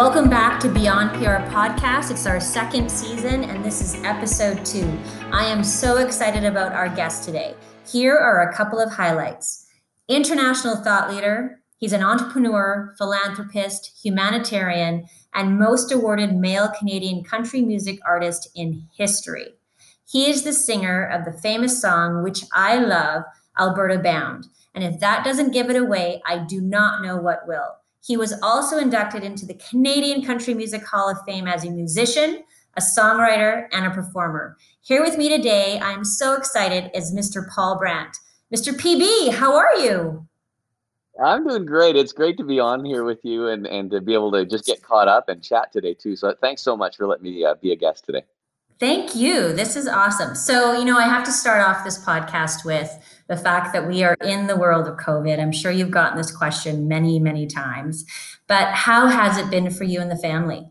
Welcome back to Beyond PR Podcast. It's our second season, and this is episode two. I am so excited about our guest today. Here are a couple of highlights international thought leader, he's an entrepreneur, philanthropist, humanitarian, and most awarded male Canadian country music artist in history. He is the singer of the famous song, which I love, Alberta Bound. And if that doesn't give it away, I do not know what will. He was also inducted into the Canadian Country Music Hall of Fame as a musician, a songwriter, and a performer. Here with me today, I'm so excited, is Mr. Paul Brandt. Mr. PB, how are you? I'm doing great. It's great to be on here with you and, and to be able to just get caught up and chat today, too. So thanks so much for letting me uh, be a guest today. Thank you. This is awesome. So, you know, I have to start off this podcast with the fact that we are in the world of COVID. I'm sure you've gotten this question many, many times, but how has it been for you and the family?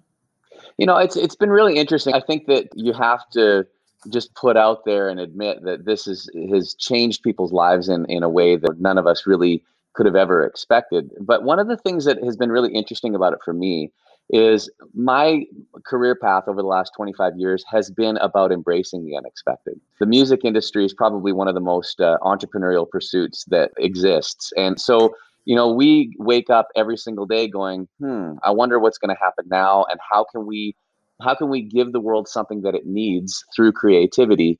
You know, it's it's been really interesting. I think that you have to just put out there and admit that this is has changed people's lives in in a way that none of us really could have ever expected. But one of the things that has been really interesting about it for me is my career path over the last 25 years has been about embracing the unexpected. The music industry is probably one of the most uh, entrepreneurial pursuits that exists. And so, you know, we wake up every single day going, "Hmm, I wonder what's going to happen now and how can we how can we give the world something that it needs through creativity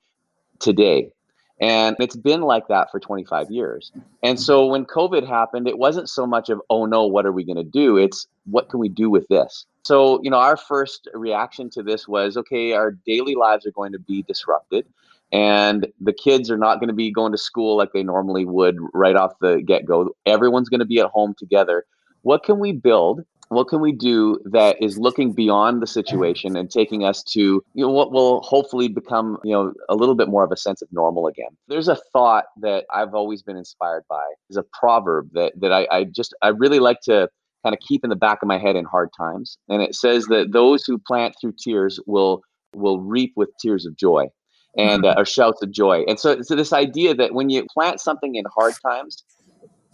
today?" And it's been like that for 25 years. And so when COVID happened, it wasn't so much of, oh no, what are we going to do? It's what can we do with this? So, you know, our first reaction to this was okay, our daily lives are going to be disrupted. And the kids are not going to be going to school like they normally would right off the get go. Everyone's going to be at home together. What can we build what can we do that is looking beyond the situation and taking us to you know what will hopefully become you know a little bit more of a sense of normal again. There's a thought that i've always been inspired by. Is a proverb that that I, I just i really like to kind of keep in the back of my head in hard times. And it says that those who plant through tears will will reap with tears of joy and uh, or shouts of joy. And so so this idea that when you plant something in hard times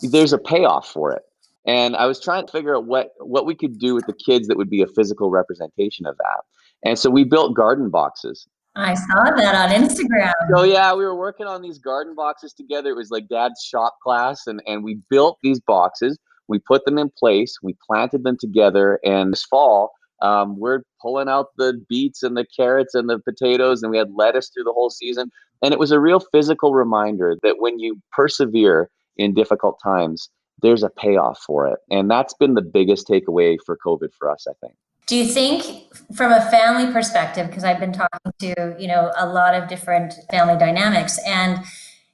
there's a payoff for it and I was trying to figure out what what we could do with the kids that would be a physical representation of that. And so we built garden boxes. I saw that on Instagram. So yeah, we were working on these garden boxes together. It was like dad's shop class and and we built these boxes. We put them in place. We planted them together and this fall um, we're pulling out the beets and the carrots and the potatoes, and we had lettuce through the whole season. And it was a real physical reminder that when you persevere in difficult times, there's a payoff for it. And that's been the biggest takeaway for COVID for us, I think. Do you think from a family perspective, because I've been talking to, you know, a lot of different family dynamics and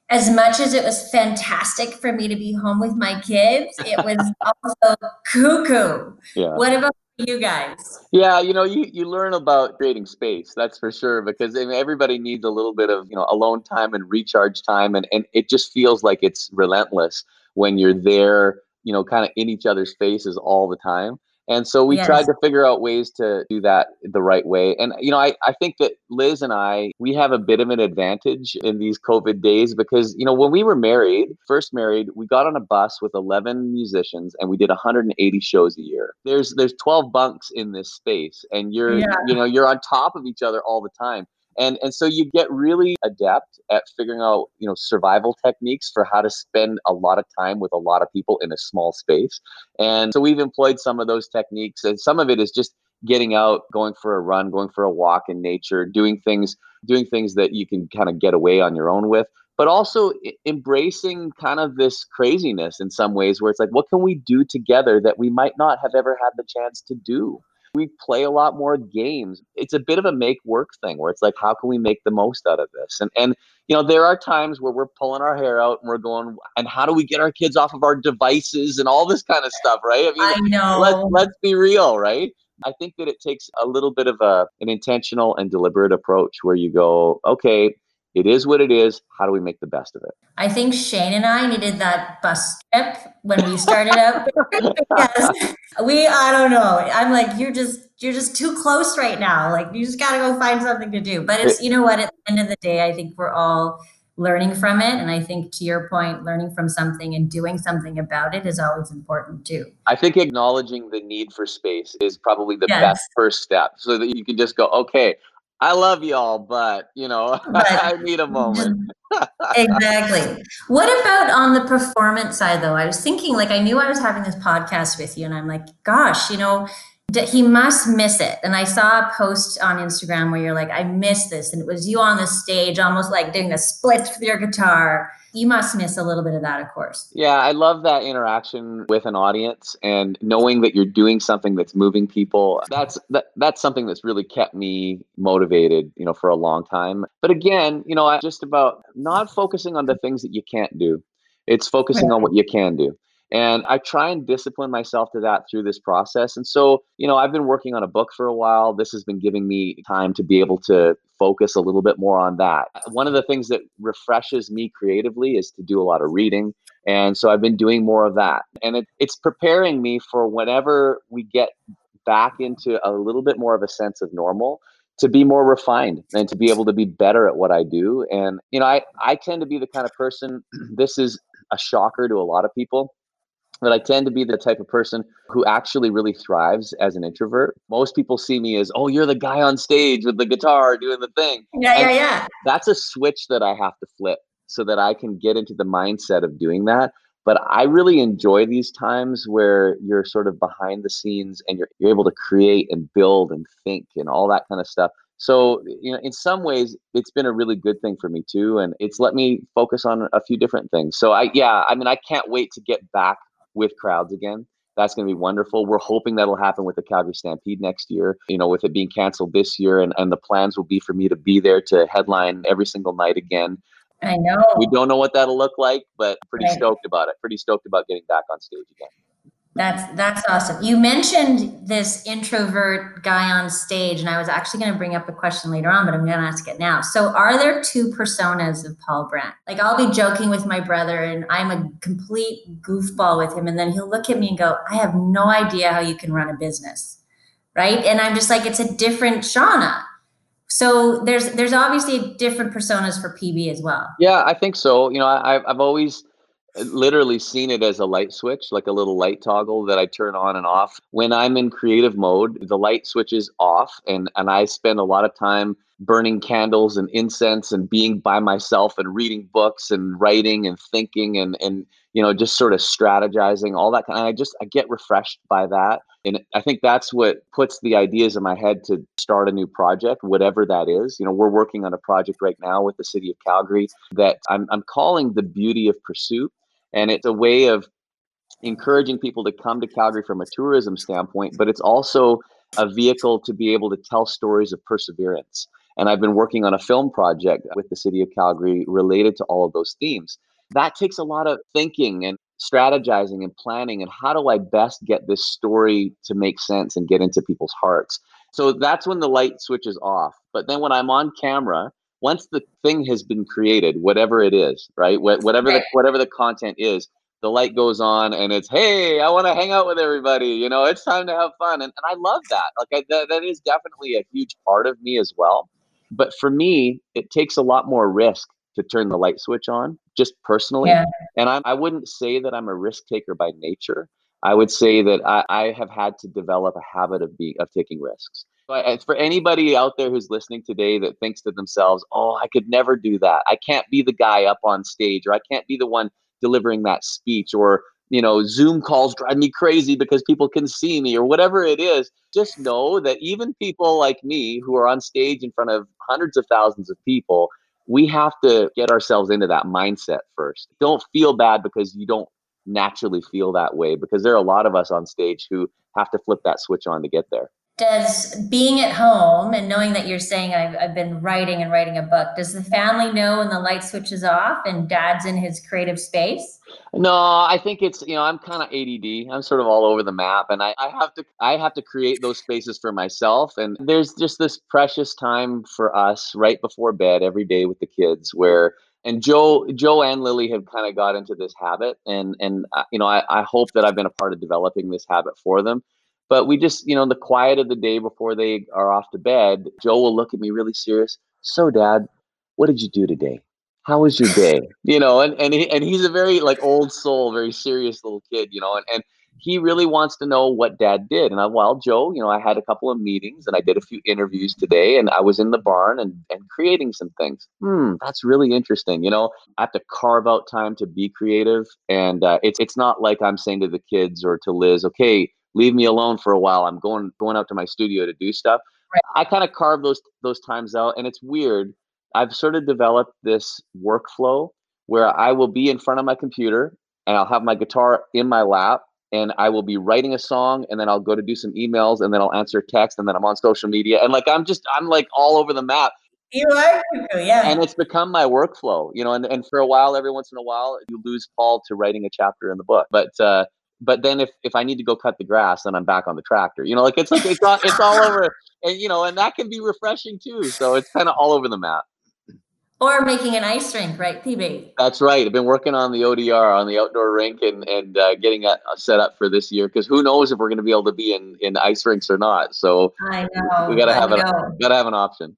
as much as it was fantastic for me to be home with my kids, it was also cuckoo. Yeah. What about you guys? Yeah, you know, you, you learn about creating space, that's for sure, because I mean, everybody needs a little bit of, you know, alone time and recharge time. And, and it just feels like it's relentless when you're there, you know, kind of in each other's faces all the time. And so we yes. tried to figure out ways to do that the right way. And, you know, I, I think that Liz and I, we have a bit of an advantage in these COVID days because, you know, when we were married, first married, we got on a bus with 11 musicians and we did 180 shows a year. There's, there's 12 bunks in this space and you're, yeah. you know, you're on top of each other all the time and and so you get really adept at figuring out you know survival techniques for how to spend a lot of time with a lot of people in a small space. And so we've employed some of those techniques and some of it is just getting out going for a run going for a walk in nature doing things doing things that you can kind of get away on your own with but also embracing kind of this craziness in some ways where it's like what can we do together that we might not have ever had the chance to do we play a lot more games. It's a bit of a make work thing where it's like, how can we make the most out of this? And and you know, there are times where we're pulling our hair out and we're going, and how do we get our kids off of our devices and all this kind of stuff, right? I mean, I know. Let, let's be real, right? I think that it takes a little bit of a an intentional and deliberate approach where you go, okay, it is what it is. How do we make the best of it? I think Shane and I needed that bus trip when we started out. yes. We, I don't know. I'm like, you're just, you're just too close right now. Like, you just got to go find something to do. But it's, you know what? At the end of the day, I think we're all learning from it. And I think to your point, learning from something and doing something about it is always important too. I think acknowledging the need for space is probably the yes. best first step so that you can just go, okay, I love y'all, but you know, but, I need a moment. exactly. What about on the performance side though? I was thinking like I knew I was having this podcast with you and I'm like, gosh, you know, he must miss it. And I saw a post on Instagram where you're like, I miss this. And it was you on the stage, almost like doing a split with your guitar. You must miss a little bit of that, of course. Yeah, I love that interaction with an audience and knowing that you're doing something that's moving people. That's that, that's something that's really kept me motivated, you know, for a long time. But again, you know, I just about not focusing on the things that you can't do. It's focusing on what you can do. And I try and discipline myself to that through this process. And so, you know, I've been working on a book for a while. This has been giving me time to be able to focus a little bit more on that. One of the things that refreshes me creatively is to do a lot of reading. And so I've been doing more of that. And it, it's preparing me for whenever we get back into a little bit more of a sense of normal to be more refined and to be able to be better at what I do. And, you know, I, I tend to be the kind of person, this is a shocker to a lot of people but I tend to be the type of person who actually really thrives as an introvert. Most people see me as, oh, you're the guy on stage with the guitar doing the thing. Yeah, and yeah, yeah. That's a switch that I have to flip so that I can get into the mindset of doing that. But I really enjoy these times where you're sort of behind the scenes and you're, you're able to create and build and think and all that kind of stuff. So, you know, in some ways, it's been a really good thing for me too. And it's let me focus on a few different things. So, I, yeah, I mean, I can't wait to get back with crowds again. That's going to be wonderful. We're hoping that'll happen with the Calgary Stampede next year. You know, with it being canceled this year, and, and the plans will be for me to be there to headline every single night again. I know. We don't know what that'll look like, but pretty right. stoked about it. Pretty stoked about getting back on stage again. That's that's awesome. You mentioned this introvert guy on stage, and I was actually going to bring up a question later on, but I'm going to ask it now. So, are there two personas of Paul Brandt? Like, I'll be joking with my brother, and I'm a complete goofball with him, and then he'll look at me and go, "I have no idea how you can run a business," right? And I'm just like, it's a different Shauna. So there's there's obviously different personas for PB as well. Yeah, I think so. You know, I, I've always literally seen it as a light switch, like a little light toggle that I turn on and off. When I'm in creative mode, the light switch is off and, and I spend a lot of time burning candles and incense and being by myself and reading books and writing and thinking and and you know just sort of strategizing all that kind of, I just I get refreshed by that. And I think that's what puts the ideas in my head to start a new project whatever that is. You know we're working on a project right now with the city of Calgary that I'm I'm calling the beauty of pursuit and it's a way of encouraging people to come to Calgary from a tourism standpoint, but it's also a vehicle to be able to tell stories of perseverance. And I've been working on a film project with the city of Calgary related to all of those themes. That takes a lot of thinking and strategizing and planning and how do I best get this story to make sense and get into people's hearts. So that's when the light switches off. But then when I'm on camera, once the thing has been created, whatever it is, right? Whatever right. the whatever the content is, the light goes on and it's hey, I want to hang out with everybody. You know, it's time to have fun, and, and I love that. Like I, that, that is definitely a huge part of me as well. But for me, it takes a lot more risk to turn the light switch on, just personally. Yeah. And I, I wouldn't say that I'm a risk taker by nature. I would say that I, I have had to develop a habit of being of taking risks. But uh, for anybody out there who's listening today that thinks to themselves, "Oh, I could never do that. I can't be the guy up on stage, or I can't be the one delivering that speech, or you know, Zoom calls drive me crazy because people can see me, or whatever it is." Just know that even people like me who are on stage in front of hundreds of thousands of people, we have to get ourselves into that mindset first. Don't feel bad because you don't naturally feel that way because there are a lot of us on stage who have to flip that switch on to get there. Does being at home and knowing that you're saying I've, I've been writing and writing a book does the family know when the light switches off and dad's in his creative space? No i think it's you know i'm kind of add i'm sort of all over the map and I, I have to i have to create those spaces for myself and there's just this precious time for us right before bed every day with the kids where and Joe, Joe and Lily have kind of got into this habit, and and uh, you know, I, I hope that I've been a part of developing this habit for them. But we just, you know, in the quiet of the day before they are off to bed, Joe will look at me really serious. So, Dad, what did you do today? how was your day? You know, and and he, and he's a very like old soul, very serious little kid. You know, and and he really wants to know what dad did. And I'm, well, Joe, you know, I had a couple of meetings and I did a few interviews today and I was in the barn and, and creating some things. Hmm, that's really interesting. You know, I have to carve out time to be creative. And uh, it's, it's not like I'm saying to the kids or to Liz, okay, leave me alone for a while. I'm going, going out to my studio to do stuff. Right. I kind of carve those, those times out and it's weird. I've sort of developed this workflow where I will be in front of my computer and I'll have my guitar in my lap and I will be writing a song and then I'll go to do some emails and then I'll answer text and then I'm on social media and like I'm just I'm like all over the map. You are, yeah. And it's become my workflow, you know. And, and for a while, every once in a while, you lose Paul to writing a chapter in the book. But uh, but then if if I need to go cut the grass, then I'm back on the tractor. You know, like it's like it's all it's all over, and you know, and that can be refreshing too. So it's kind of all over the map. Or making an ice rink, right, PB? That's right. I've been working on the ODR on the outdoor rink and and uh, getting a set up for this year because who knows if we're going to be able to be in in ice rinks or not. So I know we got to have a got to have an option.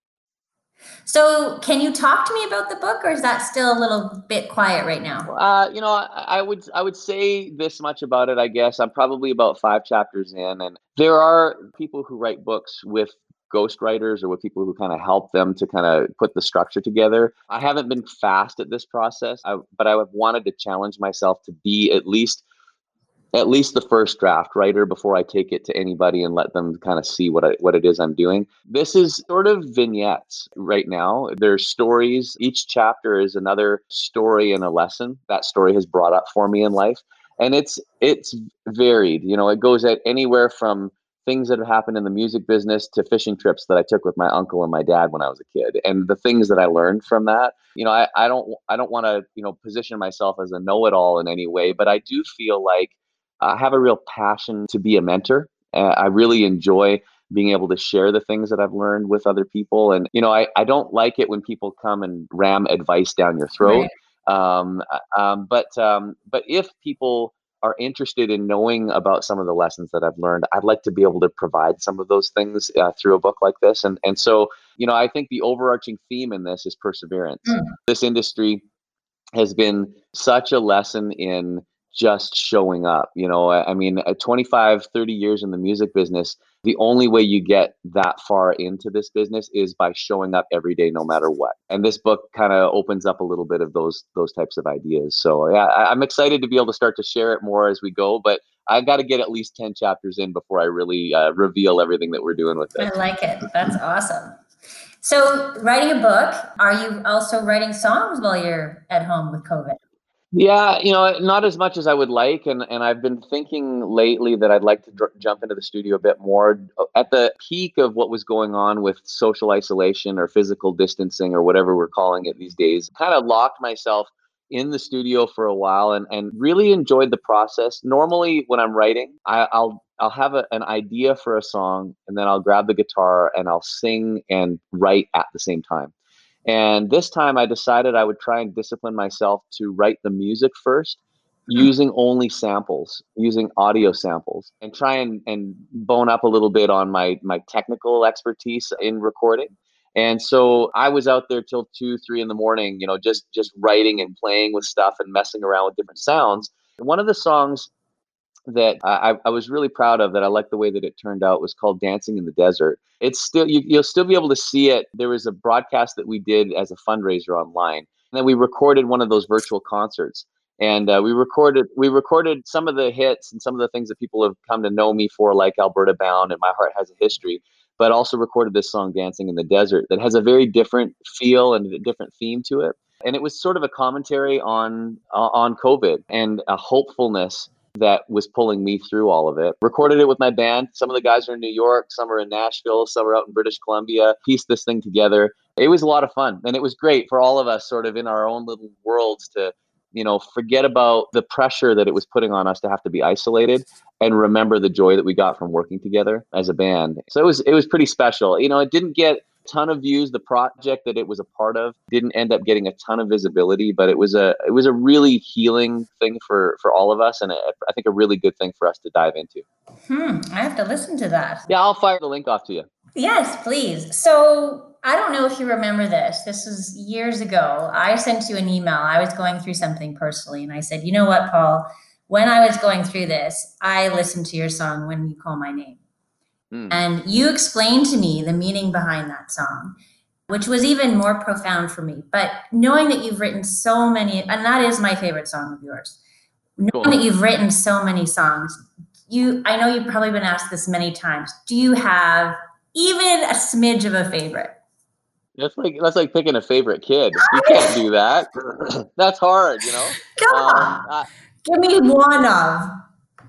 So, can you talk to me about the book, or is that still a little bit quiet right now? Uh, you know, I, I, would I would say this much about it. I guess I'm probably about five chapters in, and there are people who write books with ghostwriters or with people who kind of help them to kind of put the structure together. I haven't been fast at this process, I, but I have wanted to challenge myself to be at least at least the first draft writer before I take it to anybody and let them kind of see what I, what it is I'm doing. This is sort of vignettes right now. There's stories. Each chapter is another story and a lesson that story has brought up for me in life, and it's it's varied. You know, it goes at anywhere from things that have happened in the music business to fishing trips that I took with my uncle and my dad when I was a kid and the things that I learned from that. You know, I, I don't I don't want to, you know, position myself as a know-it-all in any way, but I do feel like I have a real passion to be a mentor. Uh, I really enjoy being able to share the things that I've learned with other people. And, you know, I, I don't like it when people come and ram advice down your throat. Right. Um, uh, um, but um, but if people are interested in knowing about some of the lessons that I've learned, I'd like to be able to provide some of those things uh, through a book like this. And and so, you know, I think the overarching theme in this is perseverance. Mm. This industry has been such a lesson in just showing up. You know, I mean, 25, 30 years in the music business, the only way you get that far into this business is by showing up every day, no matter what. And this book kind of opens up a little bit of those those types of ideas. So yeah, I, I'm excited to be able to start to share it more as we go. But I've got to get at least 10 chapters in before I really uh, reveal everything that we're doing with it. I like it. That's awesome. So, writing a book, are you also writing songs while you're at home with COVID? Yeah, you know, not as much as I would like, and and I've been thinking lately that I'd like to dr- jump into the studio a bit more. Uh, at the peak of what was going on with social isolation or physical distancing or whatever we're calling it these days, kind of locked myself in the studio for a while and and really enjoyed the process. Normally, when I'm writing, I, I'll I'll have a, an idea for a song, and then I'll grab the guitar and I'll sing and write at the same time. And this time I decided I would try and discipline myself to write the music first hmm. using only samples, using audio samples, and try and, and bone up a little bit on my my technical expertise in recording. And so I was out there till two, three in the morning, you know, just just writing and playing with stuff and messing around with different sounds. One of the songs that I, I was really proud of that I like the way that it turned out was called Dancing in the Desert. It's still you, you'll still be able to see it. There was a broadcast that we did as a fundraiser online, and then we recorded one of those virtual concerts. And uh, we recorded we recorded some of the hits and some of the things that people have come to know me for, like Alberta Bound and My Heart Has a History. But also recorded this song Dancing in the Desert that has a very different feel and a different theme to it. And it was sort of a commentary on uh, on COVID and a hopefulness that was pulling me through all of it. Recorded it with my band. Some of the guys are in New York, some are in Nashville, some are out in British Columbia. Pieced this thing together. It was a lot of fun and it was great for all of us sort of in our own little worlds to you know forget about the pressure that it was putting on us to have to be isolated and remember the joy that we got from working together as a band so it was it was pretty special you know it didn't get ton of views. The project that it was a part of didn't end up getting a ton of visibility, but it was a it was a really healing thing for for all of us, and a, I think a really good thing for us to dive into. Hmm, I have to listen to that. Yeah, I'll fire the link off to you. Yes, please. So I don't know if you remember this. This was years ago. I sent you an email. I was going through something personally, and I said, you know what, Paul? When I was going through this, I listened to your song, When You Call My Name. Mm. And you explained to me the meaning behind that song, which was even more profound for me. But knowing that you've written so many, and that is my favorite song of yours, knowing cool. that you've written so many songs, you I know you've probably been asked this many times. Do you have even a smidge of a favorite? That's like that's like picking a favorite kid. You can't do that. that's hard, you know. Come um, on, I, give me one of.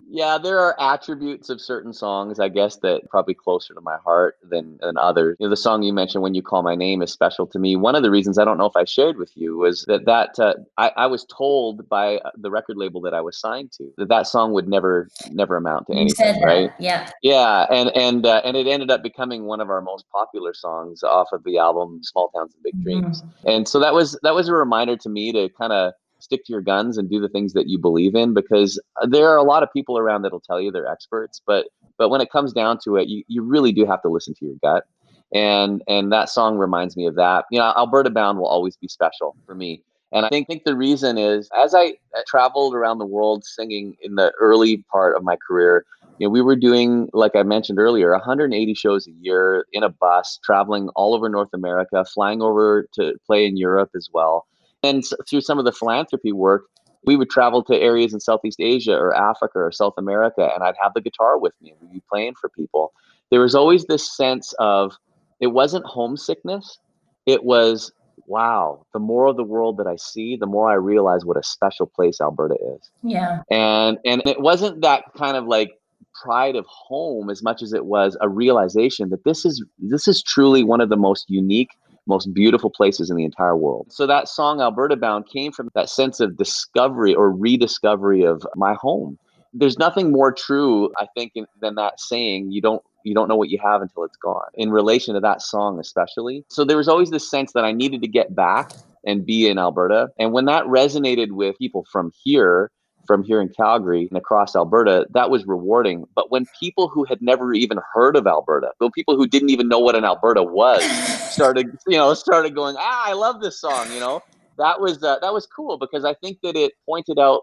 Yeah, there are attributes of certain songs, I guess, that probably closer to my heart than, than others. You know, the song you mentioned, "When You Call My Name," is special to me. One of the reasons I don't know if I shared with you was that that uh, I, I was told by uh, the record label that I was signed to that that song would never never amount to anything, right? Yeah, yeah, and and uh, and it ended up becoming one of our most popular songs off of the album "Small Towns and Big Dreams," mm-hmm. and so that was that was a reminder to me to kind of stick to your guns and do the things that you believe in because uh, there are a lot of people around that'll tell you they're experts but but when it comes down to it you, you really do have to listen to your gut. And and that song reminds me of that. You know alberta bound will always be special for me. And i think, think the reason is as i traveled around the world singing in the early part of my career you know, we were doing, like I mentioned earlier, 180 shows a year in a bus, traveling all over North America, flying over to play in Europe as well. And through some of the philanthropy work, we would travel to areas in Southeast Asia or Africa or South America, and I'd have the guitar with me and we'd be playing for people. There was always this sense of it wasn't homesickness, it was wow, the more of the world that I see, the more I realize what a special place Alberta is. Yeah. And and it wasn't that kind of like pride of home as much as it was a realization that this is this is truly one of the most unique most beautiful places in the entire world. So that song Alberta Bound came from that sense of discovery or rediscovery of my home. There's nothing more true, I think, than that saying, you don't you don't know what you have until it's gone. In relation to that song especially. So there was always this sense that I needed to get back and be in Alberta. And when that resonated with people from here, from here in Calgary and across Alberta, that was rewarding. But when people who had never even heard of Alberta, the people who didn't even know what an Alberta was, started, you know, started going, ah, I love this song, you know, that was uh, that was cool because I think that it pointed out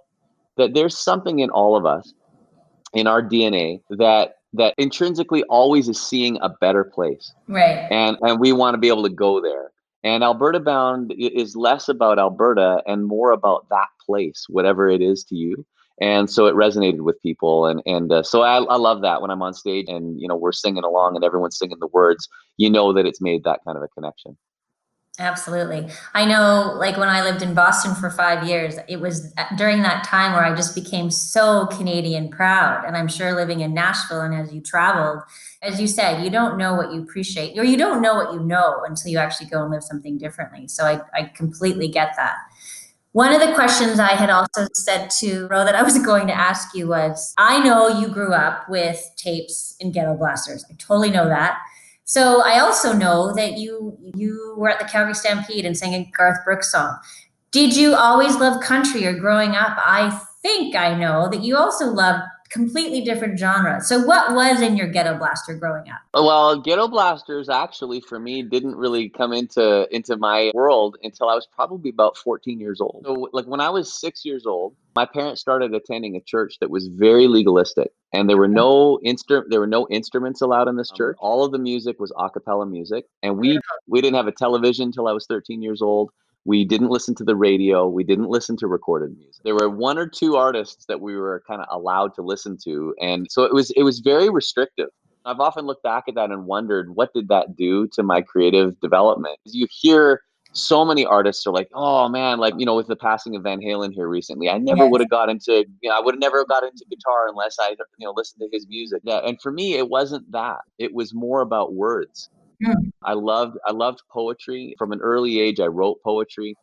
that there's something in all of us, in our DNA, that that intrinsically always is seeing a better place, right? And and we want to be able to go there. And Alberta Bound is less about Alberta and more about that place, whatever it is to you. And so it resonated with people, and and uh, so I, I love that when I'm on stage and you know we're singing along and everyone's singing the words, you know that it's made that kind of a connection. Absolutely. I know, like when I lived in Boston for five years, it was uh, during that time where I just became so Canadian proud. And I'm sure living in Nashville and as you traveled, as you said, you don't know what you appreciate or you don't know what you know until you actually go and live something differently. So I, I completely get that. One of the questions I had also said to Ro that I was going to ask you was I know you grew up with tapes and ghetto blasters. I totally know that. So I also know that you you were at the Calgary Stampede and sang a Garth Brooks song. Did you always love country or growing up? I think I know that you also loved completely different genre. So what was in your Ghetto Blaster growing up? Well, Ghetto Blasters actually for me didn't really come into into my world until I was probably about 14 years old. So like when I was 6 years old, my parents started attending a church that was very legalistic and there were no instru- there were no instruments allowed in this um, church. All of the music was a cappella music and we we didn't have a television until I was 13 years old. We didn't listen to the radio. We didn't listen to recorded music. There were one or two artists that we were kind of allowed to listen to, and so it was it was very restrictive. I've often looked back at that and wondered what did that do to my creative development. You hear so many artists are like, oh man, like you know, with the passing of Van Halen here recently, I never yes. would have got into, you know, I would have never got into guitar unless I, you know, listened to his music. Yeah, and for me, it wasn't that. It was more about words. Mm. I loved I loved poetry from an early age. I wrote poetry,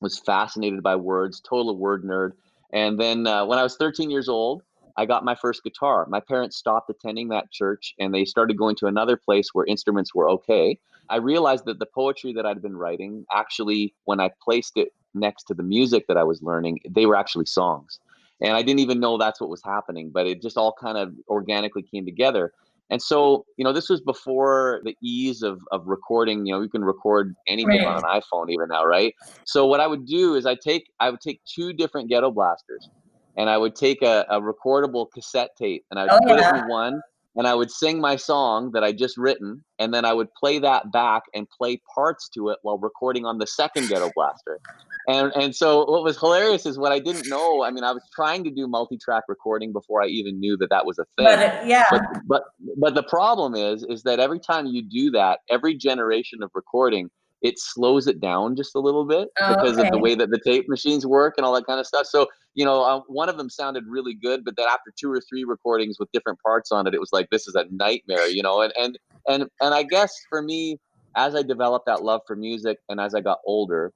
was fascinated by words, total word nerd. And then uh, when I was 13 years old, I got my first guitar. My parents stopped attending that church and they started going to another place where instruments were okay. I realized that the poetry that I'd been writing actually, when I placed it next to the music that I was learning, they were actually songs. And I didn't even know that's what was happening, but it just all kind of organically came together. And so, you know, this was before the ease of, of recording. You know, you can record anything right. on an iPhone even now, right? So what I would do is I take I would take two different ghetto blasters, and I would take a, a recordable cassette tape, and I would oh, put yeah. it in one, and I would sing my song that I just written, and then I would play that back and play parts to it while recording on the second ghetto blaster. And and so what was hilarious is what I didn't know. I mean, I was trying to do multi-track recording before I even knew that that was a thing. But uh, yeah. But, but but the problem is is that every time you do that, every generation of recording it slows it down just a little bit oh, because okay. of the way that the tape machines work and all that kind of stuff. So, you know, uh, one of them sounded really good, but then after two or three recordings with different parts on it, it was like this is a nightmare, you know. And and and and I guess for me, as I developed that love for music and as I got older,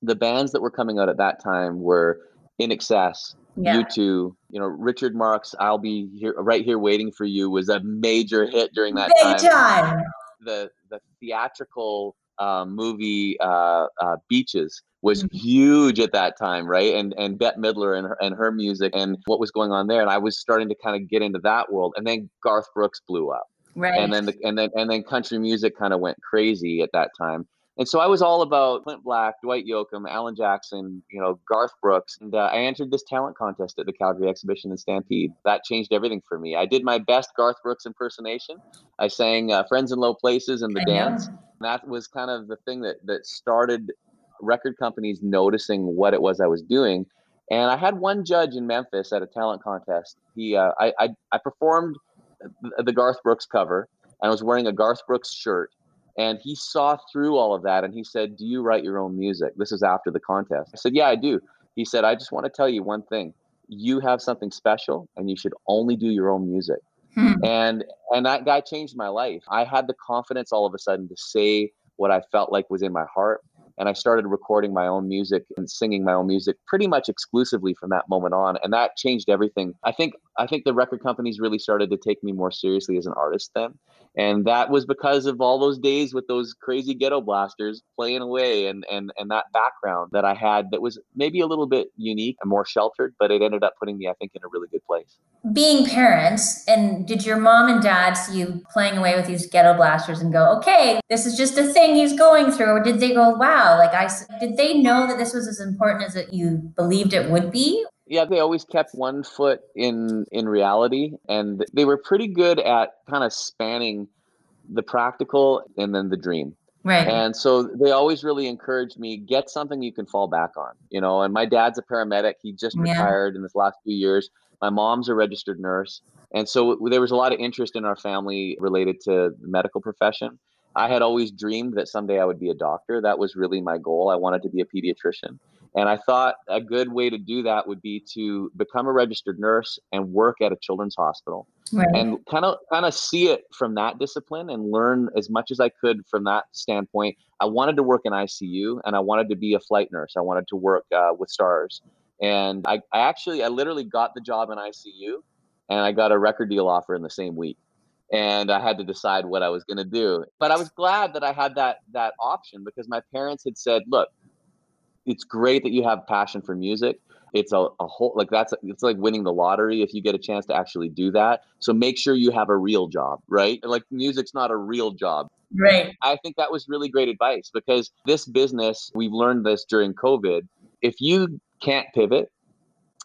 the bands that were coming out at that time were INXS, yeah. U2, you know, Richard Marx, I'll be here right here waiting for you was a major hit during that Big time. time. The the theatrical uh, movie uh, uh, Beaches was mm-hmm. huge at that time, right? And and Bette Midler and her, and her music and what was going on there, and I was starting to kind of get into that world. And then Garth Brooks blew up, right? And then the, and then and then country music kind of went crazy at that time. And so I was all about Clint Black, Dwight Yoakam, Alan Jackson, you know, Garth Brooks. And uh, I entered this talent contest at the Calgary Exhibition in Stampede. That changed everything for me. I did my best Garth Brooks impersonation. I sang uh, Friends in Low Places and The I Dance. Know. That was kind of the thing that, that started record companies noticing what it was I was doing. And I had one judge in Memphis at a talent contest. He, uh, I, I, I performed the Garth Brooks cover and I was wearing a Garth Brooks shirt and he saw through all of that and he said, Do you write your own music? This is after the contest. I said, Yeah, I do. He said, I just want to tell you one thing. You have something special and you should only do your own music. Hmm. And and that guy changed my life. I had the confidence all of a sudden to say what I felt like was in my heart and I started recording my own music and singing my own music pretty much exclusively from that moment on and that changed everything. I think I think the record companies really started to take me more seriously as an artist then. And that was because of all those days with those crazy ghetto blasters playing away and and and that background that I had that was maybe a little bit unique and more sheltered, but it ended up putting me I think in a really good place. Being parents, and did your mom and dad see you playing away with these ghetto blasters and go, "Okay, this is just a thing he's going through," or did they go, "Wow, like I did they know that this was as important as it you believed it would be?" Yeah they always kept one foot in in reality and they were pretty good at kind of spanning the practical and then the dream. Right. And so they always really encouraged me get something you can fall back on you know and my dad's a paramedic he just yeah. retired in this last few years. My mom's a registered nurse and so there was a lot of interest in our family related to the medical profession. I had always dreamed that someday i would be a doctor. That was really my goal. I wanted to be a pediatrician and I thought a good way to do that would be to become a registered nurse and work at a children's hospital right. and kind of kind of see it from that discipline and learn as much as I could from that standpoint. I wanted to work in ICU and I wanted to be a flight nurse. I wanted to work uh, with stars. And I, I actually, I literally got the job in ICU and I got a record deal offer in the same week and I had to decide what I was going to do. But I was glad that I had that that option because my parents had said, "Look, it's great that you have passion for music. It's a, a whole like that's it's like winning the lottery if you get a chance to actually do that. So make sure you have a real job right? Like music's not a real job. Right. I think that was really great advice because this business we've learned this during covid. If you can't pivot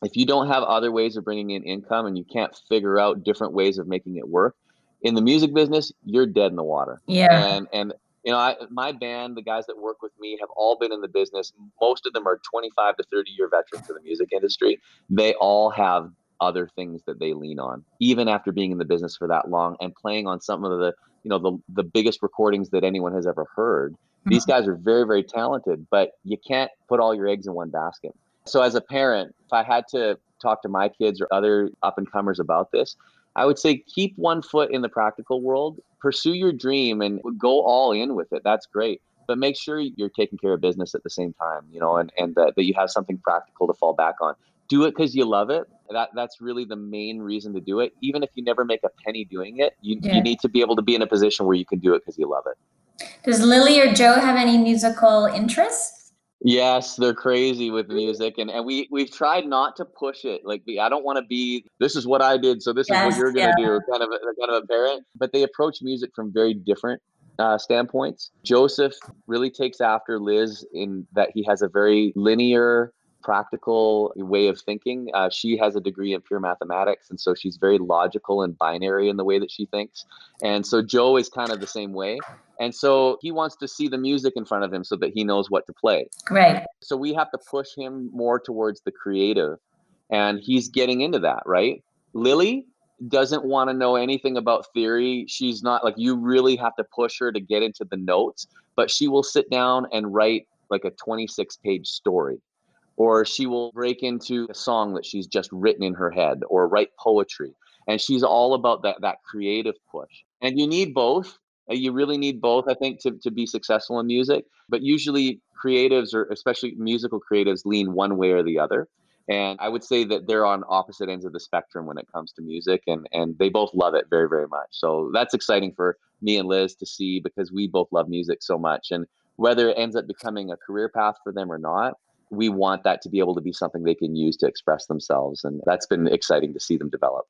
if you don't have other ways of bringing in income and you can't figure out different ways of making it work in the music business you're dead in the water. Yeah. And and you know, I, my band, the guys that work with me have all been in the business. Most of them are 25 to 30 year veterans of the music industry. They all have other things that they lean on, even after being in the business for that long and playing on some of the, you know, the, the biggest recordings that anyone has ever heard. Mm-hmm. These guys are very, very talented, but you can't put all your eggs in one basket. So as a parent, if I had to talk to my kids or other up and comers about this, I would say keep one foot in the practical world, pursue your dream and go all in with it. That's great. But make sure you're taking care of business at the same time, you know, and, and that, that you have something practical to fall back on. Do it because you love it. That that's really the main reason to do it. Even if you never make a penny doing it, you, yeah. you need to be able to be in a position where you can do it because you love it. Does Lily or Joe have any musical interests? Yes, they're crazy with music, and, and we we've tried not to push it. Like I don't want to be this is what I did, so this yes, is what you're gonna yeah. do, kind of a, kind of a parent. But they approach music from very different uh, standpoints. Joseph really takes after Liz in that he has a very linear practical way of thinking. Uh, she has a degree in pure mathematics, and so she's very logical and binary in the way that she thinks. And so Joe is kind of the same way. And so he wants to see the music in front of him so that he knows what to play. Right. So we have to push him more towards the creative, and he's getting into that, right? Lily doesn't want to know anything about theory. She's not like you really have to push her to get into the notes, but she will sit down and write like a 26 page story or she will break into a song that she's just written in her head or write poetry. And she's all about that that creative push. And you need both. Uh, you really need both i think to, to be successful in music. But usually creatives or especially musical creatives lean one way or the other. And i would say that they're on opposite ends of the spectrum when it comes to music and and they both love it very very much. So that's exciting for me and liz to see because we both love music so much. And whether it ends up becoming a career path for them or not we want that to be able to be something they can use to express themselves. And that's been exciting to see them develop.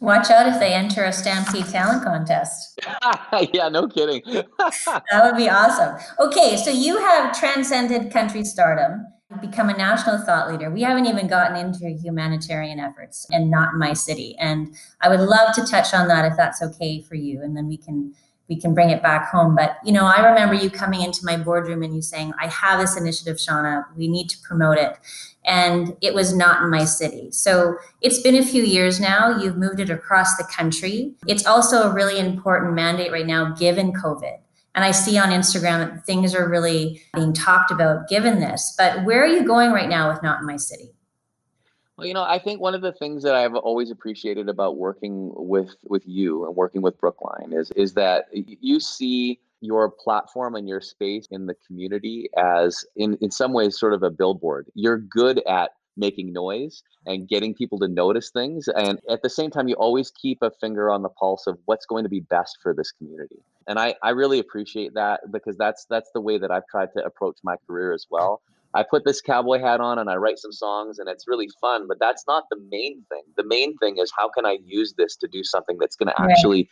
Watch out if they enter a Stampede talent contest. yeah, no kidding. that would be awesome. Okay, so you have transcended country stardom, become a national thought leader. We haven't even gotten into humanitarian efforts and not in my city. And I would love to touch on that if that's okay for you. And then we can we can bring it back home. But you know, I remember you coming into my boardroom and you saying, "I have this initiative, Shauna. We need to promote it." And it was not in my city. So it's been a few years now. You've moved it across the country. It's also a really important mandate right now, given COVID. And I see on Instagram that things are really being talked about given this. But where are you going right now with Not in My City? Well, you know, I think one of the things that I've always appreciated about working with with you and working with Brookline is is that you see your platform and your space in the community as in in some ways sort of a billboard. You're good at making noise and getting people to notice things and at the same time you always keep a finger on the pulse of what's going to be best for this community and i i really appreciate that because that's that's the way that i've tried to approach my career as well I put this cowboy hat on and I write some songs and it's really fun, but that's not the main thing. The main thing is how can I use this to do something that's going to actually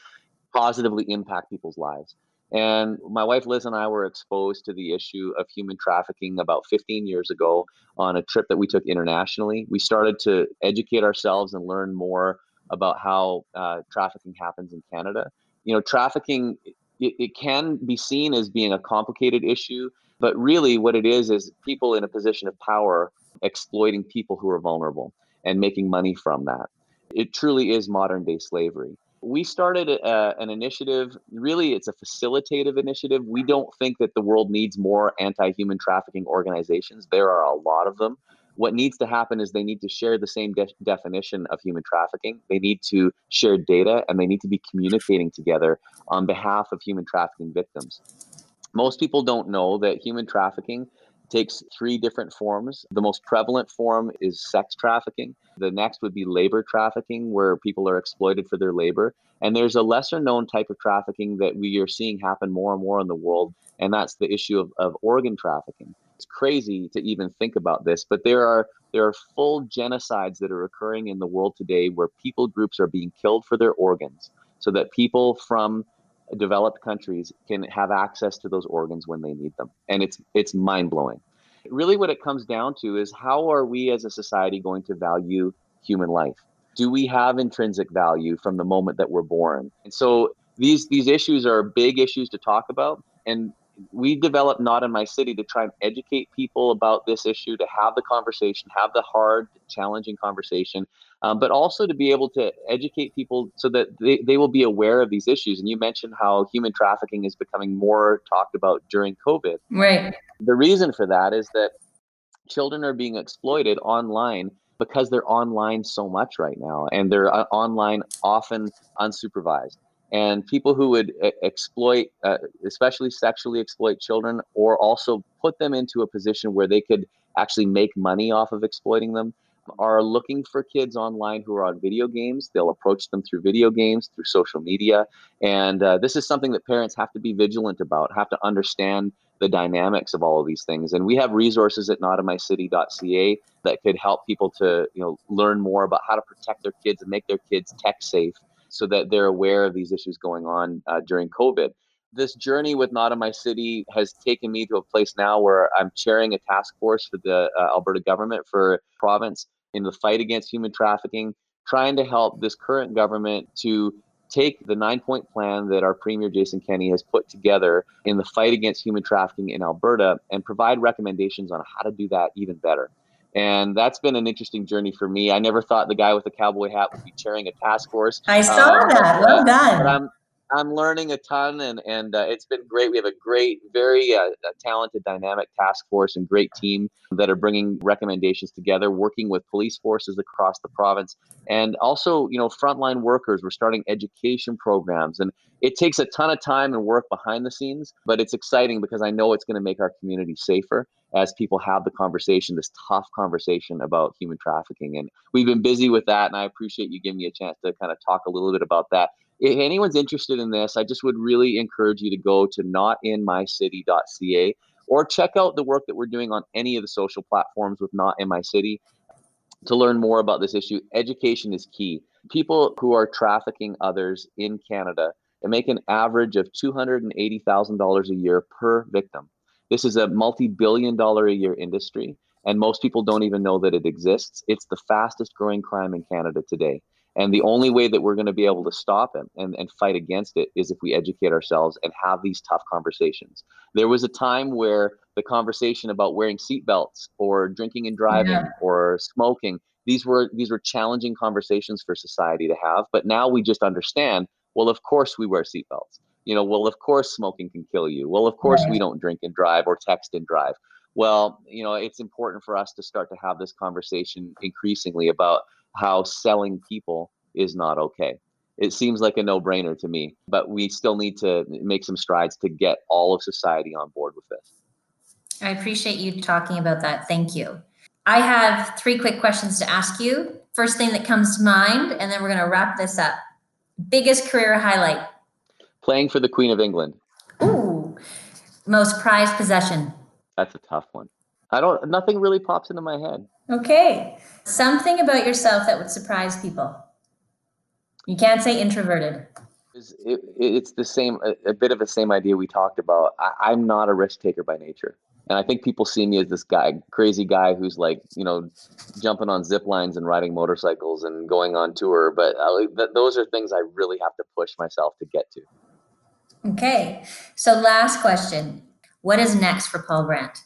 positively impact people's lives. And my wife Liz and I were exposed to the issue of human trafficking about 15 years ago on a trip that we took internationally. We started to educate ourselves and learn more about how uh, trafficking happens in Canada. You know, trafficking it, it can be seen as being a complicated issue but really, what it is is people in a position of power exploiting people who are vulnerable and making money from that. It truly is modern day slavery. We started a, uh, an initiative, really, it's a facilitative initiative. We don't think that the world needs more anti human trafficking organizations. There are a lot of them. What needs to happen is they need to share the same de- definition of human trafficking. They need to share data and they need to be communicating together on behalf of human trafficking victims. Most people don't know that human trafficking takes three different forms. The most prevalent form is sex trafficking. The next would be labor trafficking, where people are exploited for their labor. And there's a lesser known type of trafficking that we are seeing happen more and more in the world, and that's the issue of, of organ trafficking. It's crazy to even think about this, but there are there are full genocides that are occurring in the world today where people groups are being killed for their organs so that people from developed countries can have access to those organs when they need them. And it's it's mind-blowing. Really what it comes down to is how are we as a society going to value human life? Do we have intrinsic value from the moment that we're born? And so these these issues are big issues to talk about and we developed not in my city to try and educate people about this issue to have the conversation have the hard challenging conversation um, but also to be able to educate people so that they, they will be aware of these issues. And you mentioned how human trafficking is becoming more talked about during COVID. Right. The reason for that is that children are being exploited online because they're online so much right now and they're uh, online often unsupervised and people who would uh, exploit uh, especially sexually exploit children or also put them into a position where they could actually make money off of exploiting them are looking for kids online who are on video games. They'll approach them through video games, through social media. And uh, this is something that parents have to be vigilant about, have to understand the dynamics of all of these things. And we have resources at notinmycity.ca that could help people to you know learn more about how to protect their kids and make their kids tech safe so that they're aware of these issues going on uh, during COVID. This journey with Not in My City has taken me to a place now where I'm chairing a task force for the uh, Alberta government for province in the fight against human trafficking, trying to help this current government to take the nine point plan that our Premier Jason Kenney has put together in the fight against human trafficking in Alberta and provide recommendations on how to do that even better. And that's been an interesting journey for me. I never thought the guy with the cowboy hat would be chairing a task force. I saw um, that. Well done. But I'm, I'm learning a ton, and and uh, it's been great. We have a great, very uh, talented, dynamic task force and great team that are bringing recommendations together, working with police forces across the province, and also you know frontline workers. We're starting education programs, and it takes a ton of time and work behind the scenes, but it's exciting because I know it's going to make our community safer as people have the conversation, this tough conversation about human trafficking. And we've been busy with that, and I appreciate you giving me a chance to kind of talk a little bit about that if anyone's interested in this, I just would really encourage you to go to notinmycity.ca or check out the work that we're doing on any of the social platforms with Not in My City to learn more about this issue. Education is key. People who are trafficking others in Canada make an average of $280,000 a year per victim. This is a multi billion dollar a year industry, and most people don't even know that it exists. It's the fastest growing crime in Canada today. And the only way that we're going to be able to stop it and, and fight against it is if we educate ourselves and have these tough conversations. There was a time where the conversation about wearing seatbelts or drinking and driving yeah. or smoking, these were these were challenging conversations for society to have. But now we just understand, well, of course we wear seatbelts. You know, well, of course smoking can kill you. Well, of course right. we don't drink and drive or text and drive. Well, you know, it's important for us to start to have this conversation increasingly about how selling people is not okay. It seems like a no brainer to me, but we still need to make some strides to get all of society on board with this. I appreciate you talking about that. Thank you. I have three quick questions to ask you. First thing that comes to mind, and then we're going to wrap this up. Biggest career highlight? Playing for the Queen of England. Ooh. Most prized possession? That's a tough one. I don't, nothing really pops into my head. Okay. Something about yourself that would surprise people. You can't say introverted. It, it's the same, a, a, bit of the same idea we talked about. I, I'm not a risk taker by nature. And I think people see me as this guy, crazy guy who's like, you know, jumping on zip lines and riding motorcycles and going on tour. But uh, th- those are things I really have to push myself to get to. Okay. So, last question What is next for Paul Brandt?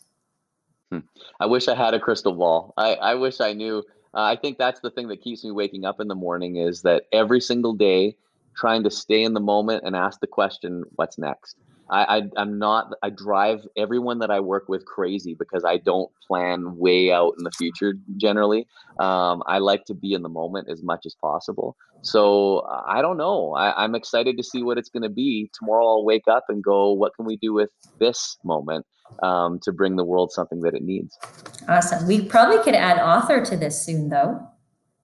Hmm. I wish I had a crystal ball. I, I wish I knew. Uh, I think that's the thing that keeps me waking up in the morning is that every single day, trying to stay in the moment and ask the question, what's next? I, I am not. I drive everyone that I work with crazy because I don't plan way out in the future. Generally, um, I like to be in the moment as much as possible. So I don't know. I, I'm excited to see what it's going to be tomorrow. I'll wake up and go, what can we do with this moment? um, to bring the world something that it needs. Awesome. We probably could add author to this soon, though.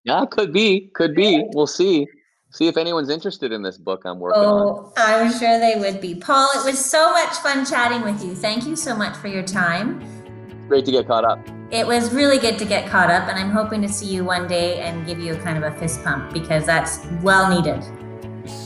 Yeah, could be. Could be. We'll see. See if anyone's interested in this book I'm working on. oh, on. I'm sure they would be. Paul, it was so much fun chatting with you. Thank you so much for your time. Great to get caught up. It was really good to get caught up, and I'm hoping to see you one day and give you a kind of a fist pump because that's well needed.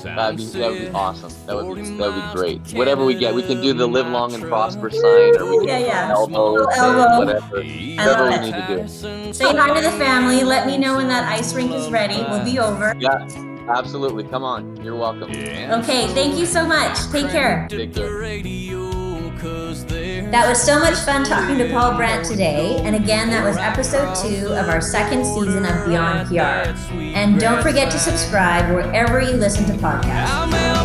That'd be, that would be awesome. That would be that would be great. Whatever we get, we can do the live long and prosper sign, or we can yeah, yeah. elbow, elbow. whatever, whatever we need to do. Say hi to the family. Let me know when that ice rink is ready. We'll be over. Yeah, absolutely. Come on. You're welcome. Okay. Thank you so much. Take care. Take care. That was so much fun talking to Paul Brandt today. And again, that was episode two of our second season of Beyond PR. And don't forget to subscribe wherever you listen to podcasts.